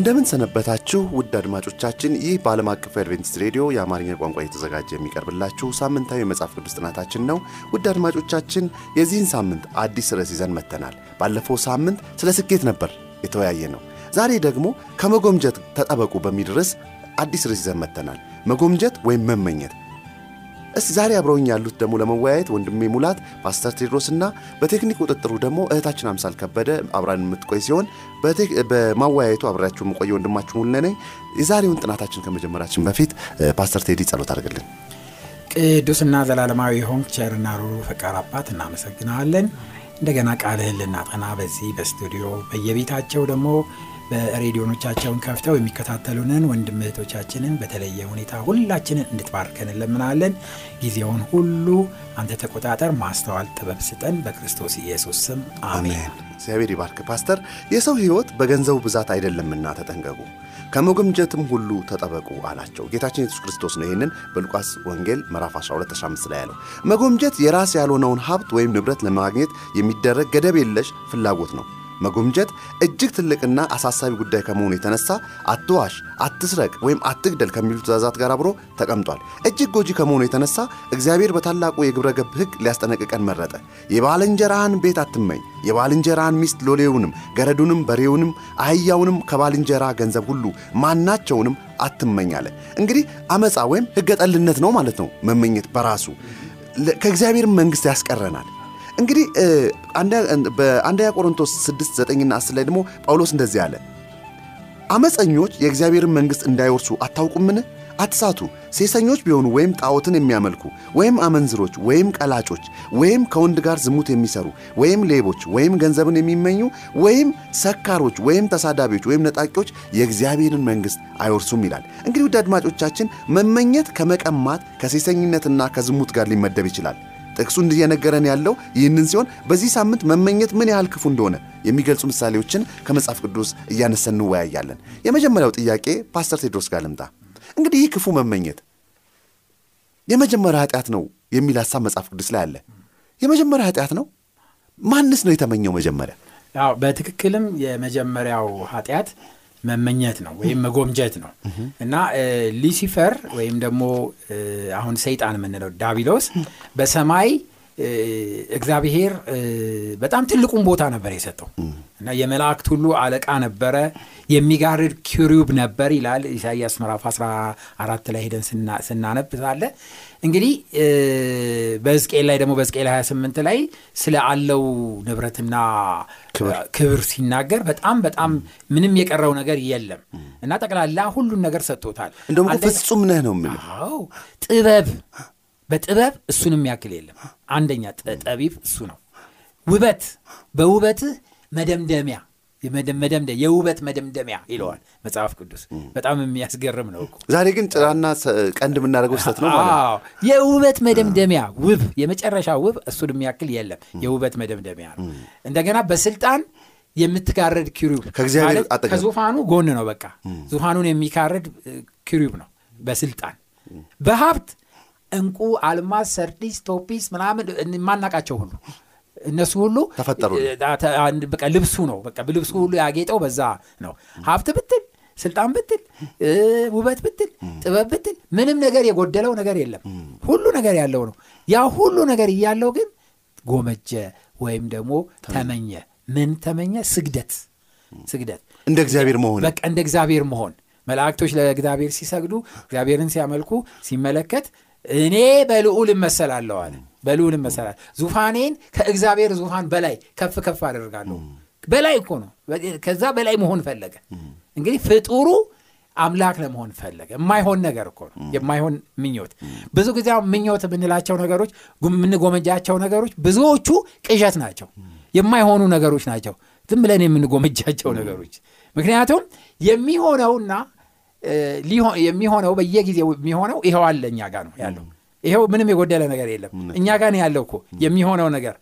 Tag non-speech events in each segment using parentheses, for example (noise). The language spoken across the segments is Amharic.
እንደምን ሰነበታችሁ ውድ አድማጮቻችን። ይህ በዓለም አቀፉ የአድቬንቲስት ሬዲዮ የአማርኛ ቋንቋ የተዘጋጀ የሚቀርብላችሁ ሳምንታዊ የመጽሐፍ ቅዱስ ጥናታችን ነው። ውድ አድማጮቻችን የዚህን ሳምንት አዲስ ርዕስ ይዘን መጥተናል። ባለፈው ሳምንት ስለ ስኬት ነበር የተወያየ ነው። ዛሬ ደግሞ ከመጎምጀት ተጠበቁ በሚል ርዕስ አዲስ ርዕስ ይዘን መጥተናል። መጎምጀት ወይም መመኘት እስቲ ዛሬ አብረውኝ ያሉት ደግሞ ለመወያየት ወንድሜ ሙላት፣ ፓስተር ቴድሮስና በቴክኒክ ቁጥጥሩ ደግሞ እህታችን አምሳል ከበደ አብራን የምትቆይ ሲሆን በማወያየቱ አብሬያችሁ የምቆየ ወንድማችሁ ሙሉ ነኝ። የዛሬውን ጥናታችን ከመጀመራችን በፊት ፓስተር ቴዲ ጸሎት አድርግልን። ቅዱስና ዘላለማዊ ሆንክ ቸርና ሩሩ ፈቃር አባት እናመሰግናለን። እንደገና ቃልህን ልናጠና በዚህ በስቱዲዮ በየቤታቸው ደግሞ በሬዲዮኖቻቸውን ከፍተው የሚከታተሉንን ወንድም እህቶቻችንን በተለየ ሁኔታ ሁላችንን እንድትባርከን እንለምናለን። ጊዜውን ሁሉ አንተ ተቆጣጠር፣ ማስተዋል ጥበብ ስጠን። በክርስቶስ ኢየሱስ ስም አሜን። እግዚአብሔር ይባርክ። ፓስተር የሰው ሕይወት በገንዘቡ ብዛት አይደለምና ተጠንቀቁ፣ ከመጎምጀትም ሁሉ ተጠበቁ አላቸው። ጌታችን ኢየሱስ ክርስቶስ ነው ይህንን በሉቃስ ወንጌል ምዕራፍ 1215 ላይ ያለው። መጎምጀት የራስ ያልሆነውን ሀብት ወይም ንብረት ለማግኘት የሚደረግ ገደብ የለሽ ፍላጎት ነው። መጎምጀት እጅግ ትልቅና አሳሳቢ ጉዳይ ከመሆኑ የተነሳ አትዋሽ፣ አትስረቅ ወይም አትግደል ከሚሉ ትእዛዛት ጋር አብሮ ተቀምጧል። እጅግ ጎጂ ከመሆኑ የተነሳ እግዚአብሔር በታላቁ የግብረ ገብ ሕግ ሊያስጠነቅቀን መረጠ። የባልንጀራህን ቤት አትመኝ፣ የባልንጀራህን ሚስት ሎሌውንም፣ ገረዱንም፣ በሬውንም፣ አህያውንም ከባልንጀራ ገንዘብ ሁሉ ማናቸውንም አትመኝ አለ። እንግዲህ አመፃ ወይም ሕገ ጠልነት ነው ማለት ነው። መመኘት በራሱ ከእግዚአብሔር መንግሥት ያስቀረናል። እንግዲህ በአንደኛ ቆሮንቶስ 6 9ና 10 ላይ ደግሞ ጳውሎስ እንደዚህ አለ፣ አመፀኞች የእግዚአብሔርን መንግሥት እንዳይወርሱ አታውቁምን? አትሳቱ። ሴሰኞች ቢሆኑ ወይም ጣዖትን የሚያመልኩ ወይም አመንዝሮች ወይም ቀላጮች ወይም ከወንድ ጋር ዝሙት የሚሰሩ ወይም ሌቦች ወይም ገንዘብን የሚመኙ ወይም ሰካሮች ወይም ተሳዳቢዎች ወይም ነጣቂዎች የእግዚአብሔርን መንግሥት አይወርሱም ይላል። እንግዲህ ውድ አድማጮቻችን መመኘት ከመቀማት ከሴሰኝነትና ከዝሙት ጋር ሊመደብ ይችላል። ጥቅሱ እየነገረን ያለው ይህንን ሲሆን በዚህ ሳምንት መመኘት ምን ያህል ክፉ እንደሆነ የሚገልጹ ምሳሌዎችን ከመጽሐፍ ቅዱስ እያነሰን እንወያያለን። የመጀመሪያው ጥያቄ ፓስተር ቴድሮስ ጋር ልምጣ። እንግዲህ ይህ ክፉ መመኘት የመጀመሪያ ኃጢአት ነው የሚል ሀሳብ መጽሐፍ ቅዱስ ላይ አለ። የመጀመሪያ ኃጢአት ነው? ማንስ ነው የተመኘው መጀመሪያ? በትክክልም የመጀመሪያው ኃጢአት መመኘት ነው ወይም መጎምጀት ነው። እና ሉሲፈር ወይም ደግሞ አሁን ሰይጣን የምንለው ዳቢሎስ በሰማይ እግዚአብሔር በጣም ትልቁን ቦታ ነበር የሰጠው። እና የመላእክት ሁሉ አለቃ ነበረ። የሚጋርድ ኪሩብ ነበር ይላል ኢሳይያስ ምዕራፍ 14 ላይ ሄደን ስናነብ ሳለ። እንግዲህ በሕዝቅኤል ላይ ደግሞ በሕዝቅኤል 28 ላይ ስለ አለው ንብረትና ክብር። ሲናገር በጣም በጣም ምንም የቀረው ነገር የለም። እና ጠቅላላ ሁሉን ነገር ሰጥቶታል። እንደውም ፍጹም ነህ ነው ጥበብ በጥበብ እሱንም ያክል የለም። አንደኛ ጠቢብ እሱ ነው። ውበት በውበትህ መደምደሚያ መደምደ የውበት መደምደሚያ ይለዋል መጽሐፍ ቅዱስ። በጣም የሚያስገርም ነው ዛሬ ግን ጭራና ቀንድ የምናደርገው ስህተት ነው የውበት መደምደሚያ ውብ፣ የመጨረሻ ውብ እሱን የሚያክል የለም። የውበት መደምደሚያ ነው። እንደገና በስልጣን የምትጋረድ ኪሩብ ከዙፋኑ ጎን ነው። በቃ ዙፋኑን የሚጋረድ ኪሩብ ነው በስልጣን በሀብት እንቁ፣ አልማዝ፣ ሰርዲስ፣ ቶፒስ ምናምን የማናቃቸው ሁሉ እነሱ ሁሉ ተፈጠሩ። በቃ ልብሱ ነው። በቃ ልብሱ ሁሉ ያጌጠው በዛ ነው። ሀብት ብትል፣ ስልጣን ብትል፣ ውበት ብትል፣ ጥበብ ብትል ምንም ነገር የጎደለው ነገር የለም። ሁሉ ነገር ያለው ነው። ያ ሁሉ ነገር እያለው ግን ጎመጀ ወይም ደግሞ ተመኘ። ምን ተመኘ? ስግደት ስግደት እንደ እግዚአብሔር መሆን በቃ እንደ እግዚአብሔር መሆን። መላእክቶች ለእግዚአብሔር ሲሰግዱ እግዚአብሔርን ሲያመልኩ ሲመለከት እኔ በልዑል እመሰላለሁ አለ። በልዑል እመሰላለሁ፣ ዙፋኔን ከእግዚአብሔር ዙፋን በላይ ከፍ ከፍ አደርጋለሁ። በላይ እኮ ነው። ከዛ በላይ መሆን ፈለገ። እንግዲህ ፍጡሩ አምላክ ለመሆን ፈለገ። የማይሆን ነገር እኮ ነው፣ የማይሆን ምኞት። ብዙ ጊዜ ምኞት የምንላቸው ነገሮች፣ የምንጎመጃቸው ነገሮች ብዙዎቹ ቅዠት ናቸው፣ የማይሆኑ ነገሮች ናቸው። ዝም ብለን የምንጎመጃቸው ነገሮች ምክንያቱም የሚሆነውና የሚሆነው በየጊዜው የሚሆነው ይኸው አለ እኛ ጋር ነው ያለው። ይኸው ምንም የጎደለ ነገር የለም። እኛ ጋር ነው ያለው እኮ የሚሆነው ነገር።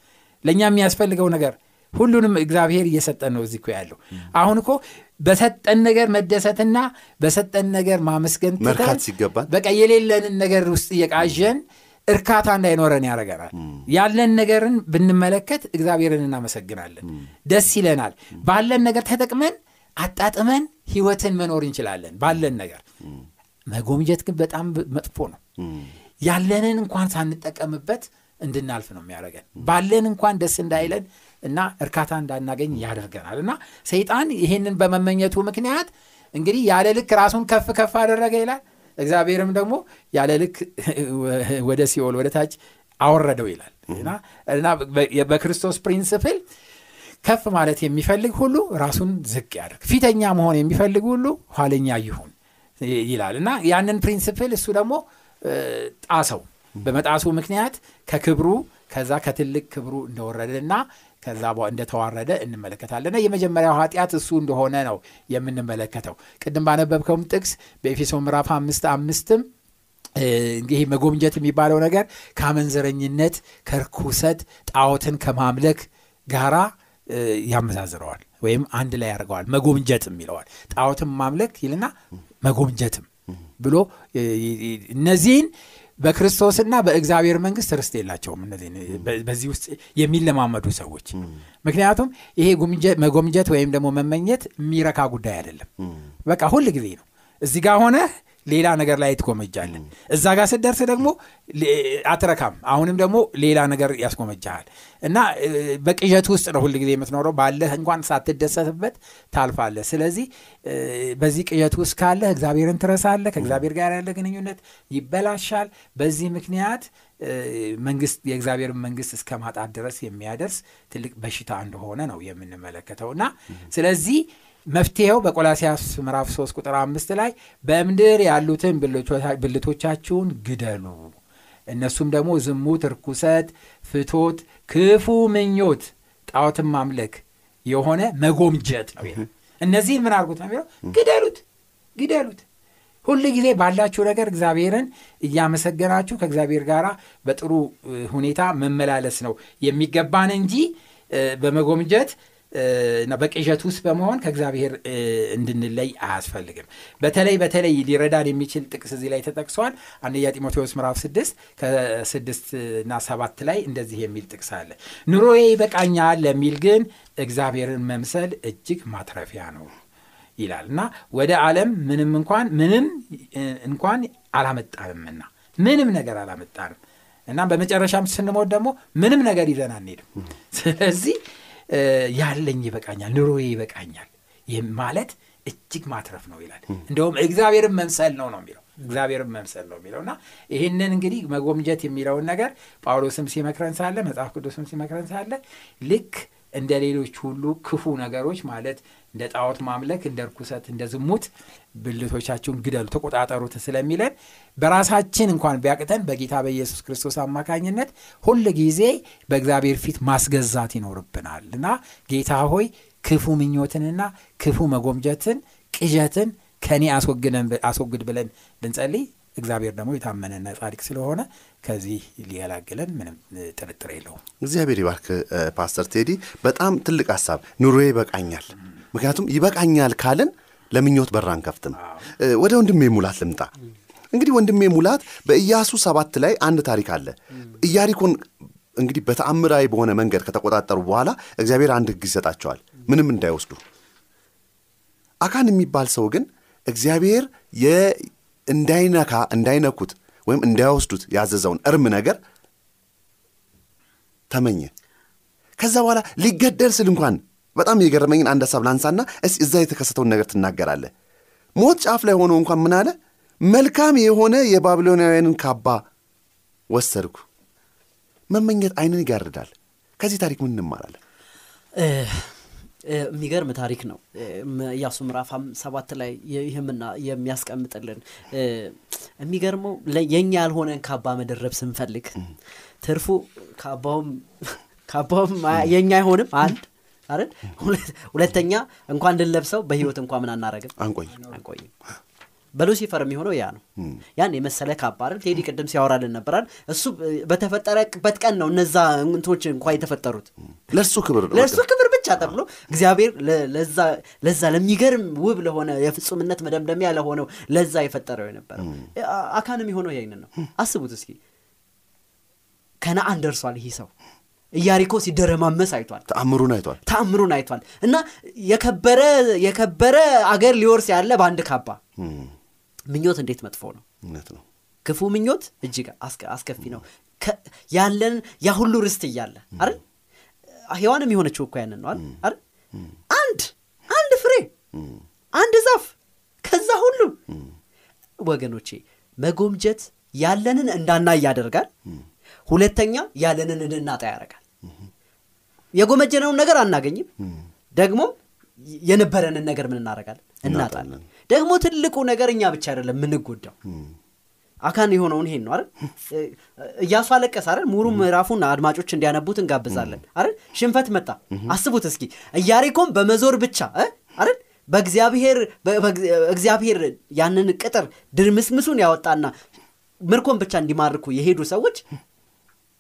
ለእኛ የሚያስፈልገው ነገር ሁሉንም እግዚአብሔር እየሰጠን ነው እዚህ እኮ ያለው። አሁን እኮ በሰጠን ነገር መደሰትና በሰጠን ነገር ማመስገን ትተን መርካት ሲገባን በቃ የሌለንን ነገር ውስጥ እየቃዠን እርካታ እንዳይኖረን ያደርገናል። ያለን ነገርን ብንመለከት እግዚአብሔርን እናመሰግናለን። ደስ ይለናል። ባለን ነገር ተጠቅመን አጣጥመን ህይወትን መኖር እንችላለን ባለን ነገር። መጎምጀት ግን በጣም መጥፎ ነው። ያለንን እንኳን ሳንጠቀምበት እንድናልፍ ነው የሚያደርገን። ባለን እንኳን ደስ እንዳይለን እና እርካታ እንዳናገኝ ያደርገናል። እና ሰይጣን ይህንን በመመኘቱ ምክንያት እንግዲህ ያለ ልክ ራሱን ከፍ ከፍ አደረገ ይላል። እግዚአብሔርም ደግሞ ያለ ልክ ወደ ሲኦል ወደ ታች አወረደው ይላል። እና በክርስቶስ principle ከፍ ማለት የሚፈልግ ሁሉ ራሱን ዝቅ ያደርግ ፊተኛ መሆን የሚፈልግ ሁሉ ኋለኛ ይሁን ይላል። እና ያንን principle እሱ ደግሞ ጣሰው በመጣሱ ምክንያት ከክብሩ ከዛ ከትልቅ ክብሩ እንደወረደና ከዛ እንደተዋረደ እንመለከታለን። የመጀመሪያው ኃጢአት እሱ እንደሆነ ነው የምንመለከተው። ቅድም ባነበብከውም ጥቅስ በኤፌሶን ምዕራፍ አምስት አምስትም ይህ መጎምጀት የሚባለው ነገር ከአመንዝረኝነት ከርኩሰት ጣዖትን ከማምለክ ጋራ ያመዛዝረዋል ወይም አንድ ላይ ያደርገዋል። መጎምጀትም ይለዋል። ጣዖትን ማምለክ ይልና መጎምጀትም ብሎ እነዚህን በክርስቶስና በእግዚአብሔር መንግስት ርስት የላቸውም እነዚህ በዚህ ውስጥ የሚለማመዱ ሰዎች። ምክንያቱም ይሄ መጎምጀት ወይም ደግሞ መመኘት የሚረካ ጉዳይ አይደለም። በቃ ሁል ጊዜ ነው። እዚህ ጋር ሆነ ሌላ ነገር ላይ ትጎመጃለን እዛ ጋር ስደርስ ደግሞ አትረካም። አሁንም ደግሞ ሌላ ነገር ያስጎመጃሃል። እና በቅዠት ውስጥ ነው ሁል ጊዜ የምትኖረው። ባለህ እንኳን ሳትደሰትበት ታልፋለህ። ስለዚህ በዚህ ቅዠት ውስጥ ካለህ እግዚአብሔርን ትረሳለህ። ከእግዚአብሔር ጋር ያለ ግንኙነት ይበላሻል። በዚህ ምክንያት መንግስት የእግዚአብሔርን መንግስት እስከ ማጣት ድረስ የሚያደርስ ትልቅ በሽታ እንደሆነ ነው የምንመለከተው። እና ስለዚህ መፍትሄው በቆላሲያስ ምዕራፍ 3 ቁጥር አምስት ላይ በምድር ያሉትን ብልቶቻችሁን ግደሉ። እነሱም ደግሞ ዝሙት ርኩሰት ፍቶት ክፉ ምኞት ጣዖትን ማምለክ የሆነ መጎምጀት ነው እነዚህን ምን አርጉት ነው የሚለው? ግደሉት ግደሉት። ሁል ጊዜ ባላችሁ ነገር እግዚአብሔርን እያመሰገናችሁ ከእግዚአብሔር ጋር በጥሩ ሁኔታ መመላለስ ነው የሚገባን እንጂ በመጎምጀት እና በቅዠት ውስጥ በመሆን ከእግዚአብሔር እንድንለይ አያስፈልግም። በተለይ በተለይ ሊረዳን የሚችል ጥቅስ እዚህ ላይ ተጠቅሷል። አንደኛ ጢሞቴዎስ ምዕራፍ ስድስት ከስድስት እና ሰባት ላይ እንደዚህ የሚል ጥቅስ አለ። ኑሮዬ ይበቃኛል ለሚል ግን እግዚአብሔርን መምሰል እጅግ ማትረፊያ ነው ይላል። እና ወደ ዓለም ምንም እንኳን ምንም እንኳን አላመጣንምና ምንም ነገር አላመጣንም። እና በመጨረሻም ስንሞት ደግሞ ምንም ነገር ይዘን አንሄድም። ስለዚህ ያለኝ ይበቃኛል ኑሮዬ ይበቃኛል ማለት እጅግ ማትረፍ ነው ይላል። እንደውም እግዚአብሔርን መምሰል ነው ነው የሚለው እግዚአብሔርን መምሰል ነው የሚለው እና ይህንን እንግዲህ መጎምጀት የሚለውን ነገር ጳውሎስም ሲመክረን ሳለ መጽሐፍ ቅዱስም ሲመክረን ሳለ ልክ እንደ ሌሎች ሁሉ ክፉ ነገሮች ማለት እንደ ጣዖት ማምለክ እንደ ርኩሰት እንደ ዝሙት ብልቶቻችሁን ግደሉ ተቆጣጠሩት ስለሚለን በራሳችን እንኳን ቢያቅተን በጌታ በኢየሱስ ክርስቶስ አማካኝነት ሁል ጊዜ በእግዚአብሔር ፊት ማስገዛት ይኖርብናል። እና ጌታ ሆይ ክፉ ምኞትንና ክፉ መጎምጀትን ቅዠትን ከኔ አስወግድ ብለን ብንጸልይ እግዚአብሔር ደግሞ የታመነና ጻድቅ ስለሆነ ከዚህ ሊገላግለን ምንም ጥርጥር የለውም። እግዚአብሔር ይባርክ ፓስተር ቴዲ። በጣም ትልቅ ሀሳብ። ኑሮ ይበቃኛል ምክንያቱም ይበቃኛል ካልን ለምኞት በር አንከፍትም ወደ ወንድሜ ሙላት ልምጣ። እንግዲህ ወንድሜ ሙላት በኢያሱ ሰባት ላይ አንድ ታሪክ አለ። ኢያሪኮን እንግዲህ በተአምራዊ በሆነ መንገድ ከተቆጣጠሩ በኋላ እግዚአብሔር አንድ ህግ ይሰጣቸዋል። ምንም እንዳይወስዱ። አካን የሚባል ሰው ግን እግዚአብሔር እንዳይነካ እንዳይነኩት ወይም እንዳይወስዱት ያዘዘውን እርም ነገር ተመኘ። ከዛ በኋላ ሊገደል ስል እንኳን በጣም የገረመኝን አንድ ሀሳብ ላንሳና እስ እዛ የተከሰተውን ነገር ትናገራለህ። ሞት ጫፍ ላይ ሆኖ እንኳን ምን አለ? መልካም የሆነ የባቢሎናውያንን ካባ ወሰድኩ። መመኘት አይንን ይጋርዳል። ከዚህ ታሪክ ምን እንማራለን? የሚገርም ታሪክ ነው። ኢያሱ ምዕራፍ ሰባት ላይ ይህምና የሚያስቀምጥልን የሚገርመው የእኛ ያልሆነን ካባ መደረብ ስንፈልግ ትርፉ ካባውም ካባውም የእኛ አይሆንም። አንድ አይደል? ሁለተኛ እንኳን ልንለብሰው በህይወት እንኳ ምን አናረግም አንቆይ አንቆይም። በሉሲፈር የሚሆነው ያ ነው። ያን የመሰለ ካባ አይደል? ቴዲ ቅድም ሲያወራልን ነበራል። እሱ በተፈጠረበት ቀን ነው እነዛ እንትኖች እንኳ የተፈጠሩት። ለእርሱ ክብር ነው። ለእርሱ ክብር ብቻ ተብሎ እግዚአብሔር ለዛ- ለሚገርም ውብ ለሆነ የፍጹምነት መደምደሚያ ለሆነው ለዛ የፈጠረው የነበረው። አካንም የሆነው ይህንን ነው። አስቡት እስኪ። ከነአን ደርሷል ይህ ሰው ኢያሪኮ ሲደረማመስ አይቷል። ተአምሩን አይቷል። ተአምሩን አይቷል። እና የከበረ የከበረ አገር ሊወርስ ያለ በአንድ ካባ። ምኞት እንዴት መጥፎ ነው? እውነት ነው። ክፉ ምኞት እጅግ አስከ- አስከፊ ነው። ያለን ያ ሁሉ ርስት እያለ አይደል? ሔዋንም የሆነችው እኮ ያንን ነው አይደል? አንድ አንድ ፍሬ አንድ ዛፍ ከዛ ሁሉ ወገኖቼ መጎምጀት ያለንን እንዳናይ ያደርጋል። ሁለተኛ ያለንን እንድናጣ ያደርጋል የጎመጀነውን ነገር አናገኝም። ደግሞ የነበረንን ነገር ምን እናደርጋለን? እናጣለን። ደግሞ ትልቁ ነገር እኛ ብቻ አይደለም የምንጎዳው። አካን የሆነውን ይሄን ነው አይደል? እያሱ አለቀስ አይደል? ሙሉ ምዕራፉን አድማጮች እንዲያነቡት እንጋብዛለን። አይደል? ሽንፈት መጣ። አስቡት እስኪ። ኢያሪኮም በመዞር ብቻ? አይደል? በእግዚአብሔር እግዚአብሔር ያንን ቅጥር ድርምስምሱን ያወጣና ምርኮን ብቻ እንዲማርኩ የሄዱ ሰዎች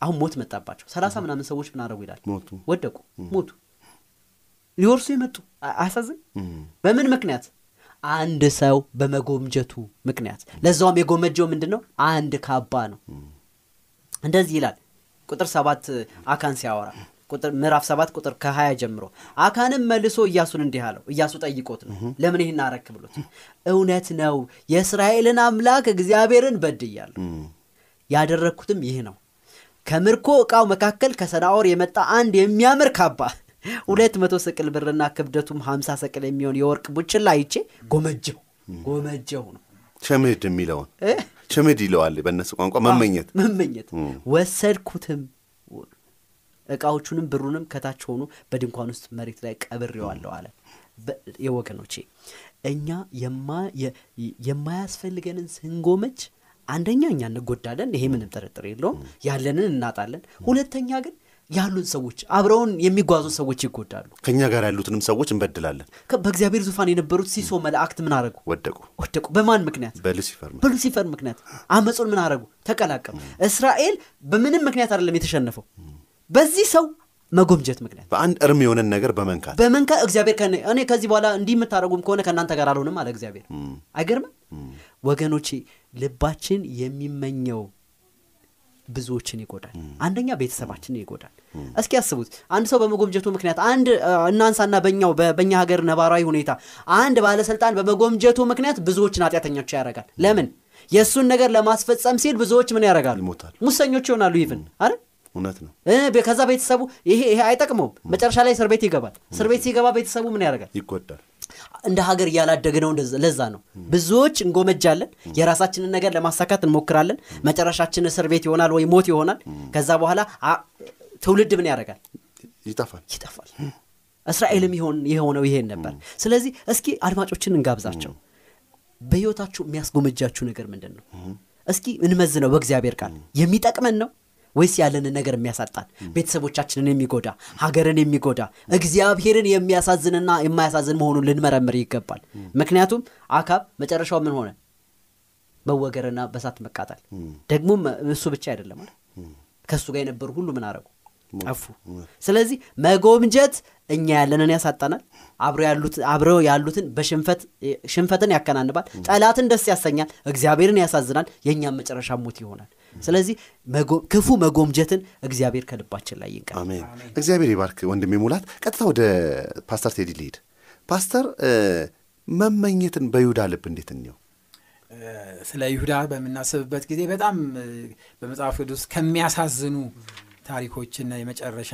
አሁን ሞት መጣባቸው። ሰላሳ ምናምን ሰዎች ምን አደረጉ ይላል? ሞቱ። ወደቁ ሞቱ። ሊወርሱ የመጡ አያሳዝን? በምን ምክንያት? አንድ ሰው በመጎምጀቱ ምክንያት። ለዛውም የጎመጀው ምንድን ነው አንድ ካባ ነው። እንደዚህ ይላል። ቁጥር ሰባት አካን ሲያወራ ቁጥር ምዕራፍ ሰባት ቁጥር ከሀያ ጀምሮ አካንም መልሶ እያሱን እንዲህ አለው። እያሱ ጠይቆት ነው ለምን ይህን አረክ? ብሎት እውነት ነው የእስራኤልን አምላክ እግዚአብሔርን በድያለሁ። ያደረግኩትም ይህ ነው ከምርኮ ዕቃው መካከል ከሰናዖር የመጣ አንድ የሚያምር ካባ። ሁለት መቶ ሰቅል ብርና ክብደቱም ሀምሳ ሰቅል የሚሆን የወርቅ ቡችላ አይቼ ጎመጀው ጎመጀው ነው። ሸምድ የሚለውን? ሸምድ ይለዋል በእነሱ ቋንቋ? መመኘት። መመኘት። ወሰድኩትም እቃዎቹንም ብሩንም ከታች ሆኑ በድንኳን ውስጥ መሬት ላይ ቀብሬዋለሁ አለ የወገኖቼ። እኛ የማያስፈልገንን ስንጎመች አንደኛ እኛ እንጎዳለን ይሄ ምንም ጥርጥር የለውም ያለንን እናጣለን። ሁለተኛ ግን ያሉን ሰዎች አብረውን የሚጓዙ ሰዎች ይጎዳሉ። ከእኛ ጋር ያሉትንም ሰዎች እንበድላለን። በእግዚአብሔር ዙፋን የነበሩት ሲሶ መላእክት ምን አረጉ? ወደቁ። ወደቁ። በማን ምክንያት? በሉሲፈር ምክንያት። አመፁን ምን አረጉ? ተቀላቀሉ። እስራኤል በምንም ምክንያት አይደለም የተሸነፈው። በዚህ ሰው መጎምጀት ምክንያት። በአንድ እርም የሆነን ነገር በመንካት። በመንካ እግዚአብሔር እኔ ከዚህ በኋላ እንዲህ የምታደረጉም ከሆነ ከእናንተ ጋር አልሆንም አለ እግዚአብሔር። አይገርምም ወገኖቼ ልባችን የሚመኘው ብዙዎችን ይጎዳል። አንደኛ ቤተሰባችንን ይጎዳል። እስኪ ያስቡት አንድ ሰው በመጎምጀቱ ምክንያት አንድ እናንሳና በኛው በእኛ ሀገር ነባራዊ ሁኔታ አንድ ባለስልጣን በመጎምጀቱ ምክንያት ብዙዎችን ኃጢአተኞች ያደርጋል። ለምን? የእሱን ነገር ለማስፈጸም ሲል ብዙዎች ምን ያደርጋሉ? ሙሰኞች ይሆናሉ ይቭን አይደል? እውነት ነው። ከዛ ቤተሰቡ ይሄ ይሄ አይጠቅመውም። መጨረሻ ላይ እስር ቤት ይገባል። እስር ቤት ሲገባ ቤተሰቡ ምን ያደርጋል? ይጎዳል። እንደ ሀገር እያላደግነው ለዛ ነው። ብዙዎች እንጎመጃለን የራሳችንን ነገር ለማሳካት እንሞክራለን። መጨረሻችን እስር ቤት ይሆናል ወይ ሞት ይሆናል። ከዛ በኋላ ትውልድ ምን ያደርጋል? ይጠፋል። ይጠፋል። እስራኤልም የሆነው ይሄን ነበር። ስለዚህ እስኪ አድማጮችን እንጋብዛቸው። በሕይወታችሁ የሚያስጎመጃችሁ ነገር ምንድን ነው? እስኪ እንመዝነው በእግዚአብሔር ቃል። የሚጠቅመን ነው ወይስ ያለንን ነገር የሚያሳጣን? ቤተሰቦቻችንን የሚጎዳ ሀገርን የሚጎዳ እግዚአብሔርን የሚያሳዝንና የማያሳዝን መሆኑን ልንመረምር ይገባል። ምክንያቱም አካብ መጨረሻው ምን ሆነ? መወገርና በሳት መቃጠል። ደግሞ እሱ ብቻ አይደለም? ከእሱ ጋር የነበሩ ሁሉ ምን አረጉ ጠፉ። ስለዚህ መጎምጀት እኛ ያለንን ያሳጣናል። አብረው ያሉት አብረው ያሉትን ሽንፈትን ያከናንባል። ጠላትን ደስ ያሰኛል። እግዚአብሔርን ያሳዝናል። የእኛም መጨረሻ ሞት ይሆናል ስለዚህ መጎ- ክፉ መጎምጀትን እግዚአብሔር ከልባችን ላይ ይንቀል አሜን። እግዚአብሔር ይባርክ ወንድሜ ሙላት። ቀጥታ ወደ ፓስተር ቴዲ ልሂድ። ፓስተር መመኘትን በይሁዳ ልብ እንዴት እንየው? ስለ ይሁዳ በምናስብበት ጊዜ በጣም በመጽሐፍ ቅዱስ ከሚያሳዝኑ ታሪኮችና የመጨረሻ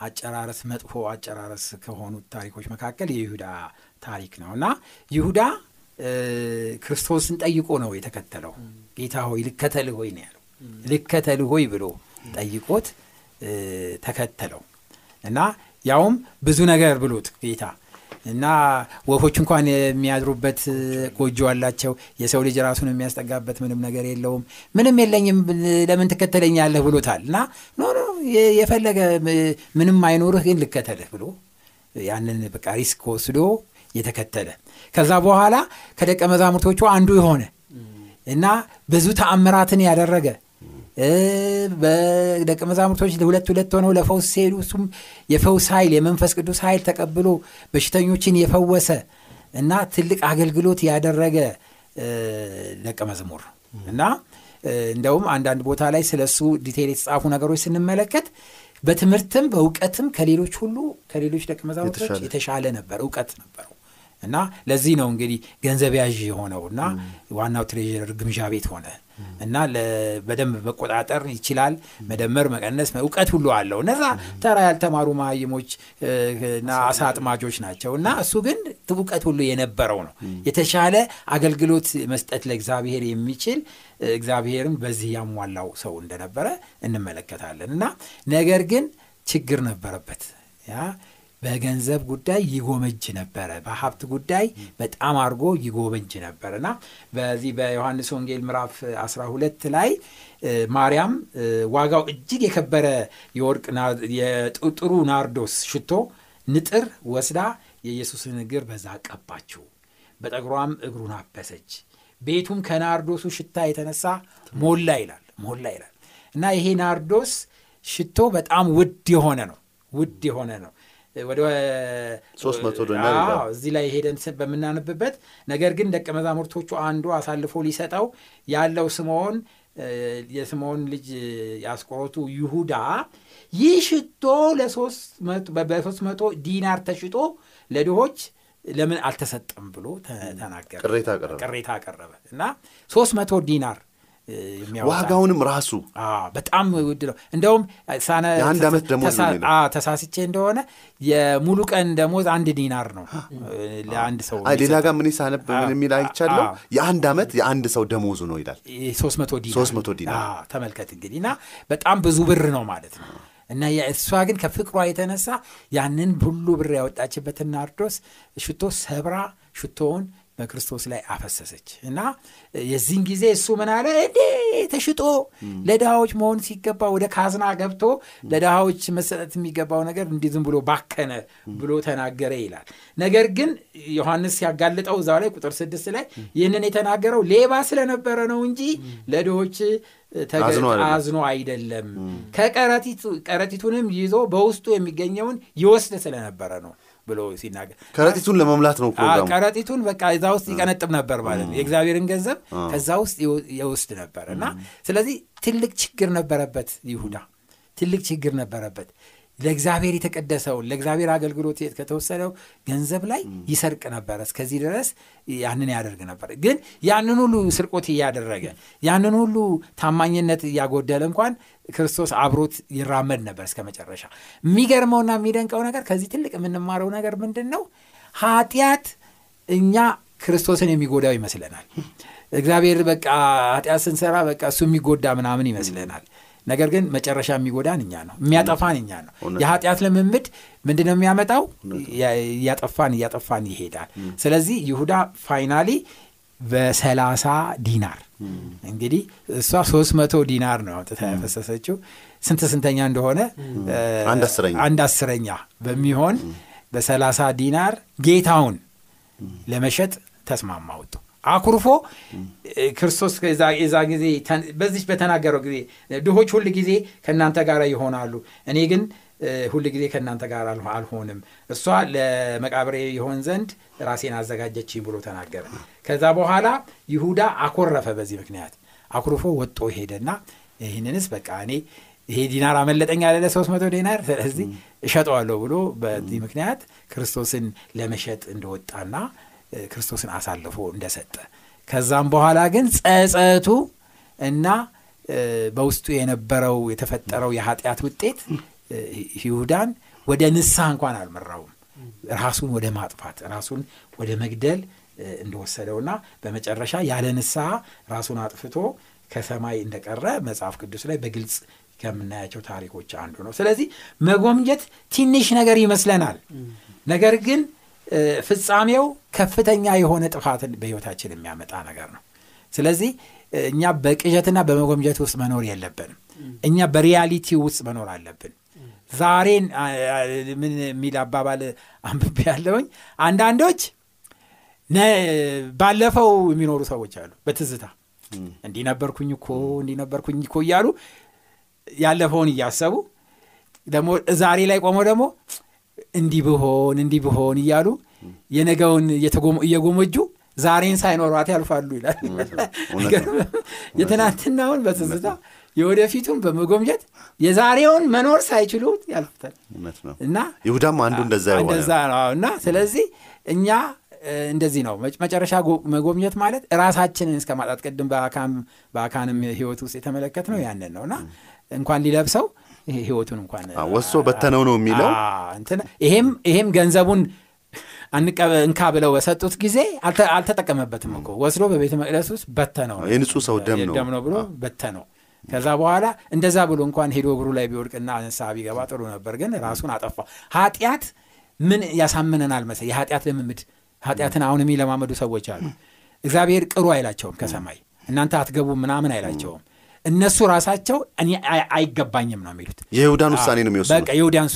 አጨራረስ መጥፎ አጨራረስ ከሆኑት ታሪኮች መካከል የይሁዳ ታሪክ ነው እና ይሁዳ ክርስቶስን ጠይቆ ነው የተከተለው። ጌታ ሆይ ልከተልህ ሆይ ነው ያለው። ልከተልህ ሆይ ብሎ ጠይቆት ተከተለው እና ያውም ብዙ ነገር ብሎት ጌታ እና ወፎች እንኳን የሚያድሩበት ጎጆ አላቸው። የሰው ልጅ ራሱን የሚያስጠጋበት ምንም ነገር የለውም። ምንም የለኝም ለምን ትከተለኛለህ ብሎታል። እና no የፈለገ ምንም አይኖርህ ግን ልከተልህ ብሎ ያንን በቃ risk ወስዶ የተከተለ ከዛ በኋላ ከደቀ መዛሙርቶቹ አንዱ የሆነ እና ብዙ ተአምራትን ያደረገ በደቀ መዛሙርቶች ሁለት ሁለት ሆነው ለፈውስ ሲሄዱ እሱም የፈውስ ኃይል የመንፈስ ቅዱስ ኃይል ተቀብሎ በሽተኞችን የፈወሰ እና ትልቅ አገልግሎት ያደረገ ደቀ መዝሙር። እና እንደውም አንዳንድ ቦታ ላይ ስለ እሱ ዲቴል የተጻፉ ነገሮች ስንመለከት በትምህርትም በእውቀትም ከሌሎች ሁሉ ከሌሎች ደቀ መዛሙርቶች የተሻለ ነበር እውቀት ነበረው። እና ለዚህ ነው እንግዲህ ገንዘብ ያዥ የሆነው እና ዋናው ትሬዥረር ግምዣ ቤት ሆነ እና በደንብ መቆጣጠር ይችላል መደመር መቀነስ እውቀት ሁሉ አለው። እነዛ ተራ ያልተማሩ መሀይሞች እና አሳ አጥማጆች ናቸው። እና እሱ ግን እውቀት ሁሉ የነበረው ነው። የተሻለ አገልግሎት መስጠት ለእግዚአብሔር የሚችል እግዚአብሔርም በዚህ ያሟላው ሰው እንደነበረ እንመለከታለን። እና ነገር ግን ችግር ነበረበት። ያ በገንዘብ ጉዳይ ይጎመጅ ነበረ። በሀብት ጉዳይ በጣም አድርጎ ይጎመጅ ነበር እና በዚህ በዮሐንስ ወንጌል ምዕራፍ 12 ላይ ማርያም ዋጋው እጅግ የከበረ የወርቅ የጥሩ ናርዶስ ሽቶ ንጥር ወስዳ የኢየሱስን እግር በዛ ቀባችው። በጠጉሯም እግሩን አበሰች። ቤቱም ከናርዶሱ ሽታ የተነሳ ሞላ ይላል ሞላ ይላል። እና ይሄ ናርዶስ ሽቶ በጣም ውድ የሆነ ነው ውድ የሆነ ነው ወደ ሶስት መቶ እዚህ ላይ ሄደን በምናነብበት ነገር ግን ደቀ መዛሙርቶቹ አንዱ አሳልፎ ሊሰጠው ያለው ስምዖን የስምዖን ልጅ ያስቆሮቱ ይሁዳ ይህ ሽቶ በሶስት መቶ ዲናር ተሽጦ ለድሆች ለምን አልተሰጠም ብሎ ተናገረ። ቅሬታ አቀረበ። እና ሶስት መቶ ዲናር ዋጋውንም ራሱ በጣም ውድ ነው። እንደውም የአንድ ዓመት ደሞዝ ተሳስቼ እንደሆነ የሙሉ ቀን ደሞዝ አንድ ዲናር ነው። ለአንድ ሰው ሌላ ጋር ምን ሳነብ ምን የሚል አይቻለሁ? የአንድ ዓመት የአንድ ሰው ደሞዙ ነው ይላል። ሶስት መቶ ዲናር ተመልከት እንግዲህ እና በጣም ብዙ ብር ነው ማለት ነው። እና እሷ ግን ከፍቅሯ የተነሳ ያንን ሁሉ ብር ያወጣችበትን ናርዶስ ሽቶ ሰብራ ሽቶውን በክርስቶስ ላይ አፈሰሰች። እና የዚህን ጊዜ እሱ ምን አለ? እንዴ ተሽጦ ለድሃዎች መሆን ሲገባ ወደ ካዝና ገብቶ ለድሃዎች መሰጠት የሚገባው ነገር እንዲህ ዝም ብሎ ባከነ ብሎ ተናገረ ይላል። ነገር ግን ዮሐንስ ሲያጋልጠው እዛው ላይ ቁጥር ስድስት ላይ ይህንን የተናገረው ሌባ ስለነበረ ነው እንጂ ለድሆች አዝኖ አይደለም። ከቀረጢቱንም ይዞ በውስጡ የሚገኘውን ይወስድ ስለነበረ ነው ብሎ ሲናገር ከረጢቱን ለመሙላት ነው ከረጢቱን በቃ እዛ ውስጥ ይቀነጥብ ነበር ማለት ነው። የእግዚአብሔርን ገንዘብ ከዛ ውስጥ የውስድ ነበር። እና ስለዚህ ትልቅ ችግር ነበረበት ይሁዳ። ትልቅ ችግር ነበረበት ለእግዚአብሔር የተቀደሰውን ለእግዚአብሔር አገልግሎት ከተወሰደው ገንዘብ ላይ ይሰርቅ ነበር። እስከዚህ ድረስ ያንን ያደርግ ነበር። ግን ያንን ሁሉ ስርቆት እያደረገ ያንን ሁሉ ታማኝነት እያጎደለ እንኳን ክርስቶስ አብሮት ይራመድ ነበር እስከ መጨረሻ። የሚገርመውና የሚደንቀው ነገር ከዚህ ትልቅ የምንማረው ነገር ምንድን ነው ኃጢአት እኛ ክርስቶስን የሚጎዳው ይመስለናል። እግዚአብሔር በቃ ኃጢአት ስንሰራ በቃ እሱ የሚጎዳ ምናምን ይመስለናል ነገር ግን መጨረሻ የሚጎዳን እኛ ነው የሚያጠፋን እኛ ነው። የኃጢአት ልምምድ ምንድን ነው። የሚያመጣው እያጠፋን እያጠፋን ይሄዳል። ስለዚህ ይሁዳ finally በሰላሳ ዲናር እንግዲህ እሷ ሶስት መቶ ዲናር ነው አውጥታ ያፈሰሰችው። ስንት ስንተኛ እንደሆነ? አንድ አስረኛ። በሚሆን በሰላሳ ዲናር ጌታውን ለመሸጥ ተስማማ ወጡ አኩርፎ ክርስቶስ የዛ ጊዜ በዚች በተናገረው ጊዜ ድሆች ሁል ጊዜ ከእናንተ ጋር ይሆናሉ። እኔ ግን ሁል ጊዜ ከእናንተ ጋር አልሆንም። እሷ ለመቃብሬ ይሆን ዘንድ ራሴን አዘጋጀች ብሎ ተናገረ። ከዛ በኋላ ይሁዳ አኮረፈ በዚህ ምክንያት። አኩርፎ ወጦ ሄደና ይህንንስ በቃ እኔ ይሄ ዲናር አመለጠኝ ያለ ሶስት መቶ ዲናር ስለዚህ እሸጠዋለሁ ብሎ በዚህ ምክንያት ክርስቶስን ለመሸጥ እንደወጣና ክርስቶስን አሳልፎ እንደሰጠ። ከዛም በኋላ ግን ጸጸቱ እና በውስጡ የነበረው የተፈጠረው የኃጢአት ውጤት ይሁዳን ወደ ንስሐ እንኳን አልመራውም። ራሱን ወደ ማጥፋት ራሱን ወደ መግደል እንደወሰደውና በመጨረሻ ያለ ንስሐ ራሱን አጥፍቶ ከሰማይ እንደቀረ መጽሐፍ ቅዱስ ላይ በግልጽ ከምናያቸው ታሪኮች አንዱ ነው። ስለዚህ መጎምጀት ትንሽ ነገር ይመስለናል። ነገር ግን ፍጻሜው ከፍተኛ የሆነ ጥፋትን በህይወታችን የሚያመጣ ነገር ነው። ስለዚህ እኛ በቅዠትና በመጎምጀት ውስጥ መኖር የለብንም። እኛ በሪያሊቲ ውስጥ መኖር አለብን። ዛሬን ምን የሚል አባባል አንብቤ ያለውኝ አንዳንዶች ባለፈው የሚኖሩ ሰዎች አሉ በትዝታ እንዲህ ነበርኩኝ እኮ እንዲህ ነበርኩኝ እኮ እያሉ ያለፈውን እያሰቡ ደግሞ ዛሬ ላይ ቆመው ደግሞ እንዲህ ብሆን እንዲህ ብሆን እያሉ የነገውን እየጎመጁ ዛሬን ሳይኖሯት ያልፋሉ ይላል። (laughs) የትናንትናውን በትዝታ የወደፊቱን በመጎምጀት የዛሬውን መኖር ሳይችሉ ያልፉታል። እና ይሁዳም አንዱ እንደዛ እንደዛ ነው። እና ስለዚህ እኛ እንደዚህ ነው። መጨረሻ መጎብኘት ማለት ራሳችንን እስከ ማጣት ቅድም በአካንም ህይወት ውስጥ የተመለከት ነው ያንን ነው። እና እንኳን ሊለብሰው ህይወቱን እንኳን ወሶ በተነው ነው የሚለው? ይሄም ገንዘቡን እንካ ብለው በሰጡት ጊዜ አልተጠቀመበትም እኮ። ወስዶ በቤተ መቅደስ ውስጥ በተነው የንጹህ ሰው ደም ነው። ደም ነው ብሎ በተነው። ከዛ በኋላ እንደዛ ብሎ እንኳን ሄዶ እግሩ ላይ ቢወድቅና ንስሐ ቢገባ ጥሩ ነበር ግን ራሱን አጠፋ። ኃጢአት ምን ያሳምነናል መሰ የኃጢአት ልምምድ ኃጢአትን አሁን የሚለማመዱ ሰዎች አሉ። እግዚአብሔር ቅሩ አይላቸውም ከሰማይ። እናንተ አትገቡ ምናምን አይላቸውም እነሱ ራሳቸው እኔ አይገባኝም ነው የሚሉት። የይሁዳን ውሳኔ ነው የሚወስዱት በቃ የይሁዳን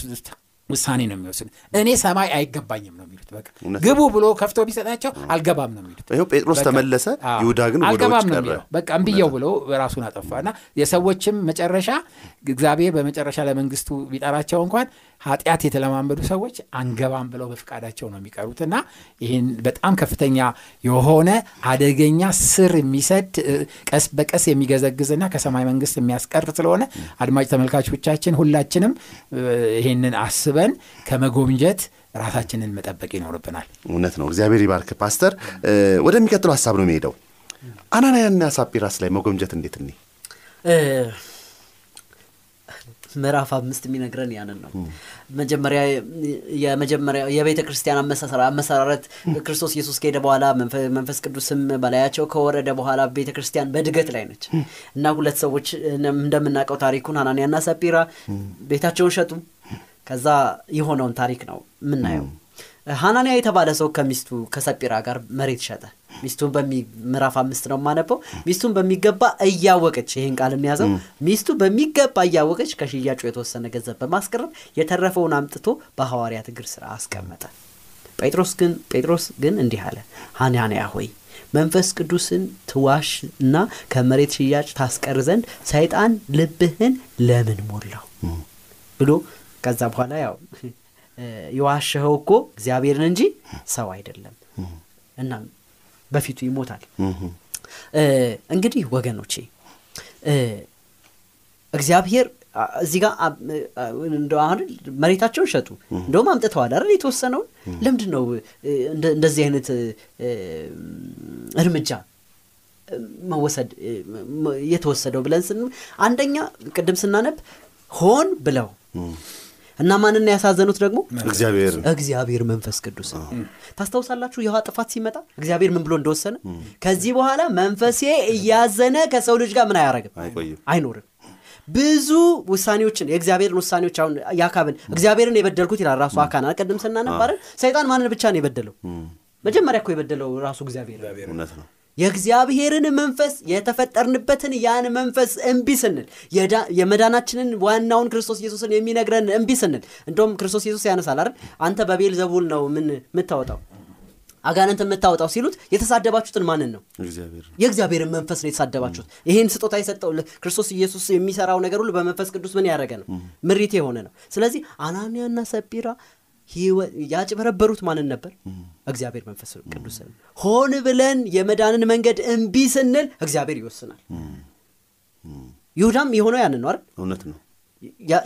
ውሳኔ ነው የሚወስዱት እኔ ሰማይ አይገባኝም ነው የሚሉት። በቃ ግቡ ብሎ ከፍቶ ቢሰጣቸው አልገባም ነው የሚሉት። ይኸው ጴጥሮስ ተመለሰ ይሁዳ ግን አልገባም ነው የሚለው። በቃ እምብየው ብሎ ራሱን አጠፋ እና የሰዎችም መጨረሻ እግዚአብሔር በመጨረሻ ለመንግስቱ ቢጠራቸው እንኳን ኃጢአት የተለማመዱ ሰዎች አንገባም ብለው በፍቃዳቸው ነው የሚቀሩት እና ይህን በጣም ከፍተኛ የሆነ አደገኛ ስር የሚሰድ ቀስ በቀስ የሚገዘግዝና ከሰማይ መንግስት የሚያስቀር ስለሆነ አድማጭ ተመልካቾቻችን ሁላችንም ይህንን አስበን ከመጎምጀት ራሳችንን መጠበቅ ይኖርብናል። እውነት ነው። እግዚአብሔር ይባርክ ፓስተር። ወደሚቀጥለው ሀሳብ ነው የሚሄደው አናንያና ሳጲራስ ላይ መጎምጀት እንዴት እኔ ምዕራፍ አምስት የሚነግረን ያንን ነው። መጀመሪያ የመጀመሪያ የቤተ ክርስቲያን አመሰራረት ክርስቶስ ኢየሱስ ከሄደ በኋላ መንፈስ ቅዱስም በላያቸው ከወረደ በኋላ ቤተ ክርስቲያን በእድገት ላይ ነች። እና ሁለት ሰዎች እንደምናውቀው ታሪኩን ሀናንያና ሰጲራ ቤታቸውን ሸጡ ከዛ የሆነውን ታሪክ ነው የምናየው። ሀናንያ የተባለ ሰው ከሚስቱ ከሰጲራ ጋር መሬት ሸጠ። ሚስቱን ምዕራፍ አምስት ነው የማነበው። ሚስቱን በሚገባ እያወቀች ይህን ቃል እንያዘው ሚስቱ በሚገባ እያወቀች ከሽያጩ የተወሰነ ገንዘብ በማስቀረብ የተረፈውን አምጥቶ በሐዋርያት እግር ስራ አስቀመጠ። ጴጥሮስ ግን ጴጥሮስ ግን እንዲህ አለ። ሐናንያ ሆይ መንፈስ ቅዱስን ትዋሽ እና ከመሬት ሽያጭ ታስቀር ዘንድ ሰይጣን ልብህን ለምን ሞላው? ብሎ ከዛ በኋላ ያው የዋሸኸው እኮ እግዚአብሔርን እንጂ ሰው አይደለም። እና በፊቱ ይሞታል። እንግዲህ ወገኖቼ እግዚአብሔር እዚህ ጋር አሁን መሬታቸውን ሸጡ። እንደውም አምጥተዋል አይደል የተወሰነውን? ለምንድን ነው እንደዚህ አይነት እርምጃ መወሰድ የተወሰደው ብለን ስን አንደኛ ቅድም ስናነብ ሆን ብለው እና ማንን ያሳዘኑት ደግሞ? እግዚአብሔር። እግዚአብሔር መንፈስ ቅዱስ ታስታውሳላችሁ የውሃ ጥፋት ሲመጣ እግዚአብሔር ምን ብሎ እንደወሰነ? ከዚህ በኋላ መንፈሴ እያዘነ ከሰው ልጅ ጋር ምን አያረግም አይኖርም። ብዙ ውሳኔዎችን የእግዚአብሔርን ውሳኔዎች አሁን ያካብን። እግዚአብሔርን የበደልኩት ይላል ራሱ አካን ቅድም ስናነባረን ሰይጣን ማንን ብቻ ነው የበደለው? መጀመሪያ እኮ የበደለው ራሱ እግዚአብሔር ነው የእግዚአብሔርን መንፈስ የተፈጠርንበትን ያን መንፈስ እምቢ ስንል የመዳናችንን ዋናውን ክርስቶስ ኢየሱስን የሚነግረን እምቢ ስንል እንደውም ክርስቶስ ኢየሱስ ያነሳል አይደል? አንተ በቤል ዘቡል ነው ምን የምታወጣው አጋንንት የምታወጣው ሲሉት የተሳደባችሁትን ማንን ነው? እግዚአብሔር የእግዚአብሔርን መንፈስ ነው የተሳደባችሁት። ይህን ስጦታ የሰጠው ክርስቶስ ኢየሱስ የሚሰራው ነገር ሁሉ በመንፈስ ቅዱስ ምን ያደረገ ነው? ምሪት የሆነ ነው። ስለዚህ አናንያና ሰጲራ ያጭበረበሩት ማንን ነበር? እግዚአብሔር መንፈስ ቅዱስ ሆን ብለን የመዳንን መንገድ እምቢ ስንል እግዚአብሔር ይወስናል። ይሁዳም የሆነው ያንን ነው አይደል? እውነት ነው።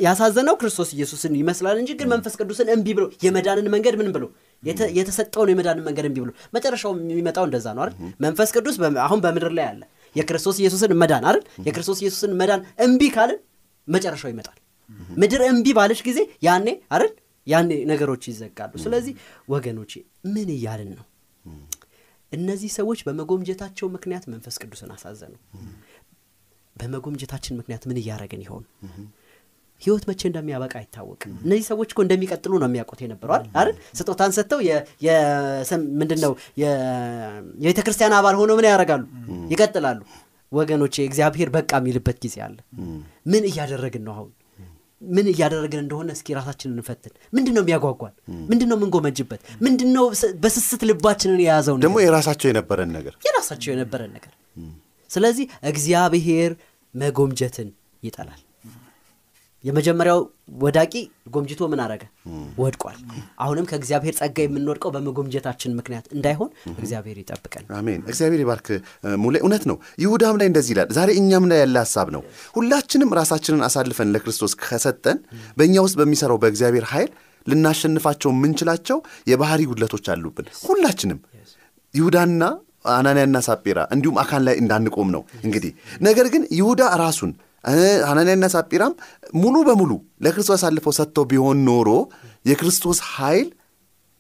ያሳዘነው ክርስቶስ ኢየሱስን ይመስላል እንጂ ግን መንፈስ ቅዱስን እምቢ ብሎ የመዳንን መንገድ ምን ብሎ? የተሰጠውን የመዳንን መንገድ እምቢ ብሎ። መጨረሻው የሚመጣው እንደዛ ነው አይደል? መንፈስ ቅዱስ አሁን በምድር ላይ አለ። የክርስቶስ ኢየሱስን መዳን አይደል? የክርስቶስ ኢየሱስን መዳን እምቢ ካልን መጨረሻው ይመጣል። ምድር እምቢ ባለች ጊዜ ያኔ አይደል ያኔ ነገሮች ይዘጋሉ። ስለዚህ ወገኖቼ ምን እያልን ነው? እነዚህ ሰዎች በመጎምጀታቸው ምክንያት መንፈስ ቅዱስን አሳዘኑ። በመጎምጀታችን ምክንያት ምን እያደረግን ይሆን? ህይወት መቼ እንደሚያበቃ አይታወቅም። እነዚህ ሰዎች እኮ እንደሚቀጥሉ ነው የሚያውቁት የነበረው አይደል? ስጦታን ሰጥተው ምንድን ነው የቤተ ክርስቲያን አባል ሆነው ምን ያደርጋሉ? ይቀጥላሉ። ወገኖቼ እግዚአብሔር በቃ የሚልበት ጊዜ አለ። ምን እያደረግን ነው አሁን ምን እያደረግን እንደሆነ እስኪ ራሳችንን እንፈትን። ምንድን ነው የሚያጓጓን? ምንድን ነው የምንጎመጅበት? ምንድን ነው በስስት ልባችንን የያዘው ደግሞ የራሳቸው የነበረን ነገር። የራሳቸው የነበረን ነገር። ስለዚህ እግዚአብሔር መጎምጀትን ይጠላል የመጀመሪያው ወዳቂ ጎምጅቶ ምን አረገ? ወድቋል። አሁንም ከእግዚአብሔር ጸጋ የምንወድቀው በመጎምጀታችን ምክንያት እንዳይሆን እግዚአብሔር ይጠብቀን። አሜን። እግዚአብሔር ይባርክ። ሙሌ እውነት ነው። ይሁዳም ላይ እንደዚህ ይላል ዛሬ እኛም ላይ ያለ ሀሳብ ነው። ሁላችንም ራሳችንን አሳልፈን ለክርስቶስ ከሰጠን በእኛ ውስጥ በሚሰራው በእግዚአብሔር ኃይል ልናሸንፋቸው የምንችላቸው የባህሪ ጉድለቶች አሉብን። ሁላችንም ይሁዳና አናንያና ሳጴራ እንዲሁም አካን ላይ እንዳንቆም ነው እንግዲህ። ነገር ግን ይሁዳ ራሱን ሐናንያና ሳጲራም ሙሉ በሙሉ ለክርስቶስ አሳልፈው ሰጥተው ቢሆን ኖሮ የክርስቶስ ኃይል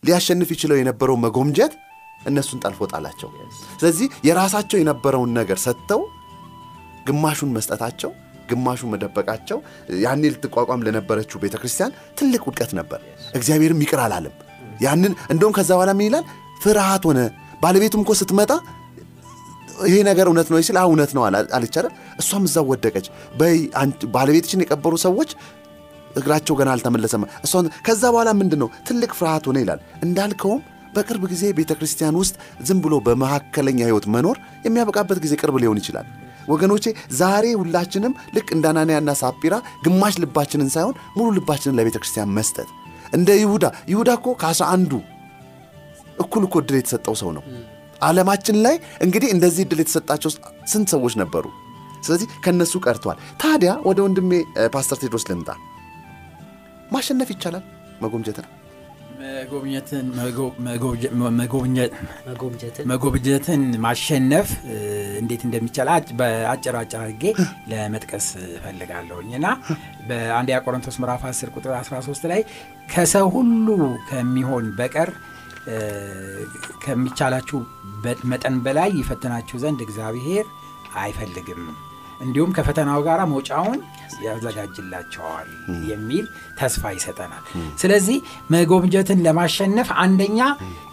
ሊያሸንፍ ይችለው የነበረው መጎምጀት እነሱን ጠልፎ ጣላቸው። ስለዚህ የራሳቸው የነበረውን ነገር ሰጥተው ግማሹን መስጠታቸው ግማሹን መደበቃቸው ያኔ ልትቋቋም ለነበረችው ቤተ ክርስቲያን ትልቅ ውድቀት ነበር። እግዚአብሔርም ይቅር አላለም። ያንን እንደውም ከዛ በኋላ ምን ይላል? ፍርሃት ሆነ። ባለቤቱም እኮ ስትመጣ ይሄ ነገር እውነት ነው ሲል እውነት ነው አይደል? እሷም እዛው ወደቀች። ባለቤትሽን የቀበሩ ሰዎች እግራቸው ገና አልተመለሰም። እሷን ከዛ በኋላ ምንድን ነው ትልቅ ፍርሃት ሆነ ይላል። እንዳልከውም በቅርብ ጊዜ ቤተ ክርስቲያን ውስጥ ዝም ብሎ በመካከለኛ ህይወት መኖር የሚያበቃበት ጊዜ ቅርብ ሊሆን ይችላል። ወገኖቼ ዛሬ ሁላችንም ልክ እንደ አናንያና ሳጲራ ግማሽ ልባችንን ሳይሆን ሙሉ ልባችንን ለቤተ ክርስቲያን መስጠት። እንደ ይሁዳ ይሁዳ እኮ ከአስራ አንዱ እኩል እኮ እድል የተሰጠው ሰው ነው ዓለማችን ላይ እንግዲህ እንደዚህ እድል የተሰጣቸው ስንት ሰዎች ነበሩ? ስለዚህ ከነሱ ቀርተዋል። ታዲያ ወደ ወንድሜ ፓስተር ቴድሮስ ልምጣ። ማሸነፍ ይቻላል? መጎምጀትን መጎብጀትን ማሸነፍ እንዴት እንደሚቻል በአጭር አጭር አድርጌ (laughs) ለመጥቀስ እፈልጋለሁኝ። እና በአንደኛ ቆሮንቶስ ምዕራፍ 10 ቁጥር 13 ላይ ከሰው ሁሉ ከሚሆን በቀር ከሚቻላችሁ መጠን በላይ ይፈትናችሁ ዘንድ እግዚአብሔር አይፈልግም። እንዲሁም ከፈተናው ጋር መውጫውን ያዘጋጅላቸዋል የሚል ተስፋ ይሰጠናል። ስለዚህ መጎምጀትን ለማሸነፍ አንደኛ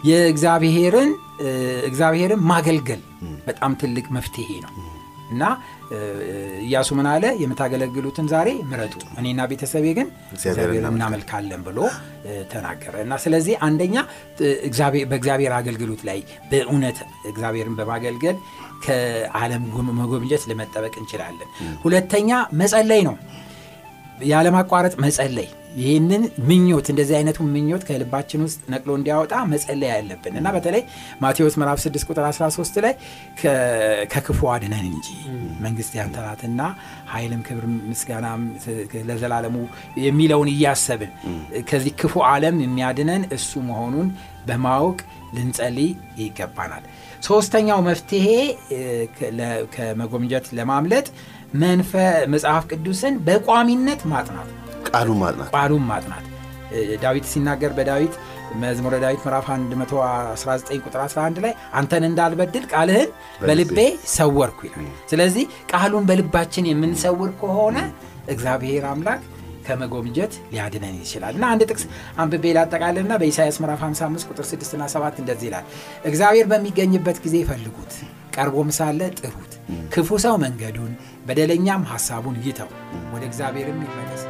የእግዚአብሔርን እግዚአብሔርን ማገልገል በጣም ትልቅ መፍትሄ ነው እና እያሱ ምን አለ? የምታገለግሉትን ዛሬ ምረጡ። እኔና ቤተሰቤ ግን እግዚአብሔር እናመልካለን። ብሎ ተናገረ እና ስለዚህ አንደኛ በእግዚአብሔር አገልግሎት ላይ በእውነት እግዚአብሔርን በማገልገል ከዓለም መጎብኘት ለመጠበቅ እንችላለን። ሁለተኛ መጸለይ ነው። ያለማቋረጥ መጸለይ ይህንን ምኞት እንደዚህ አይነቱ ምኞት ከልባችን ውስጥ ነቅሎ እንዲያወጣ መጸለይ ያለብን እና በተለይ ማቴዎስ ምዕራፍ 6 ቁጥር 13 ላይ ከክፉ አድነን እንጂ መንግስት ያንተ ኃይልም ክብር ምስጋና ለዘላለሙ የሚለውን እያሰብን ከዚህ ክፉ ዓለም የሚያድነን እሱ መሆኑን በማወቅ ልንጸልይ ይገባናል። ሶስተኛው መፍትሄ ከመጎምጀት ለማምለጥ መጽሐፍ ቅዱስን በቋሚነት ማጥናት ቃሉን ማጥናት። ቃሉን ማጥናት። ዳዊት ሲናገር በዳዊት መዝሙረ ዳዊት ምዕራፍ 119 ቁጥር 11 ላይ አንተን እንዳልበድል ቃልህን በልቤ ሰወርኩ ይላል። ስለዚህ ቃሉን በልባችን የምንሰውር ከሆነ እግዚአብሔር አምላክ ከመጎምጀት ሊያድነን ይችላል። እና አንድ ጥቅስ አንብቤ ላጠቃልና በኢሳያስ ምዕራፍ 55 ቁጥር 6 ና 7 እንደዚህ ይላል። እግዚአብሔር በሚገኝበት ጊዜ ፈልጉት ቀርቦም ሳለ ጥሩት ክፉ ሰው መንገዱን በደለኛም ሐሳቡን ይተው ወደ እግዚአብሔርም ይመለስ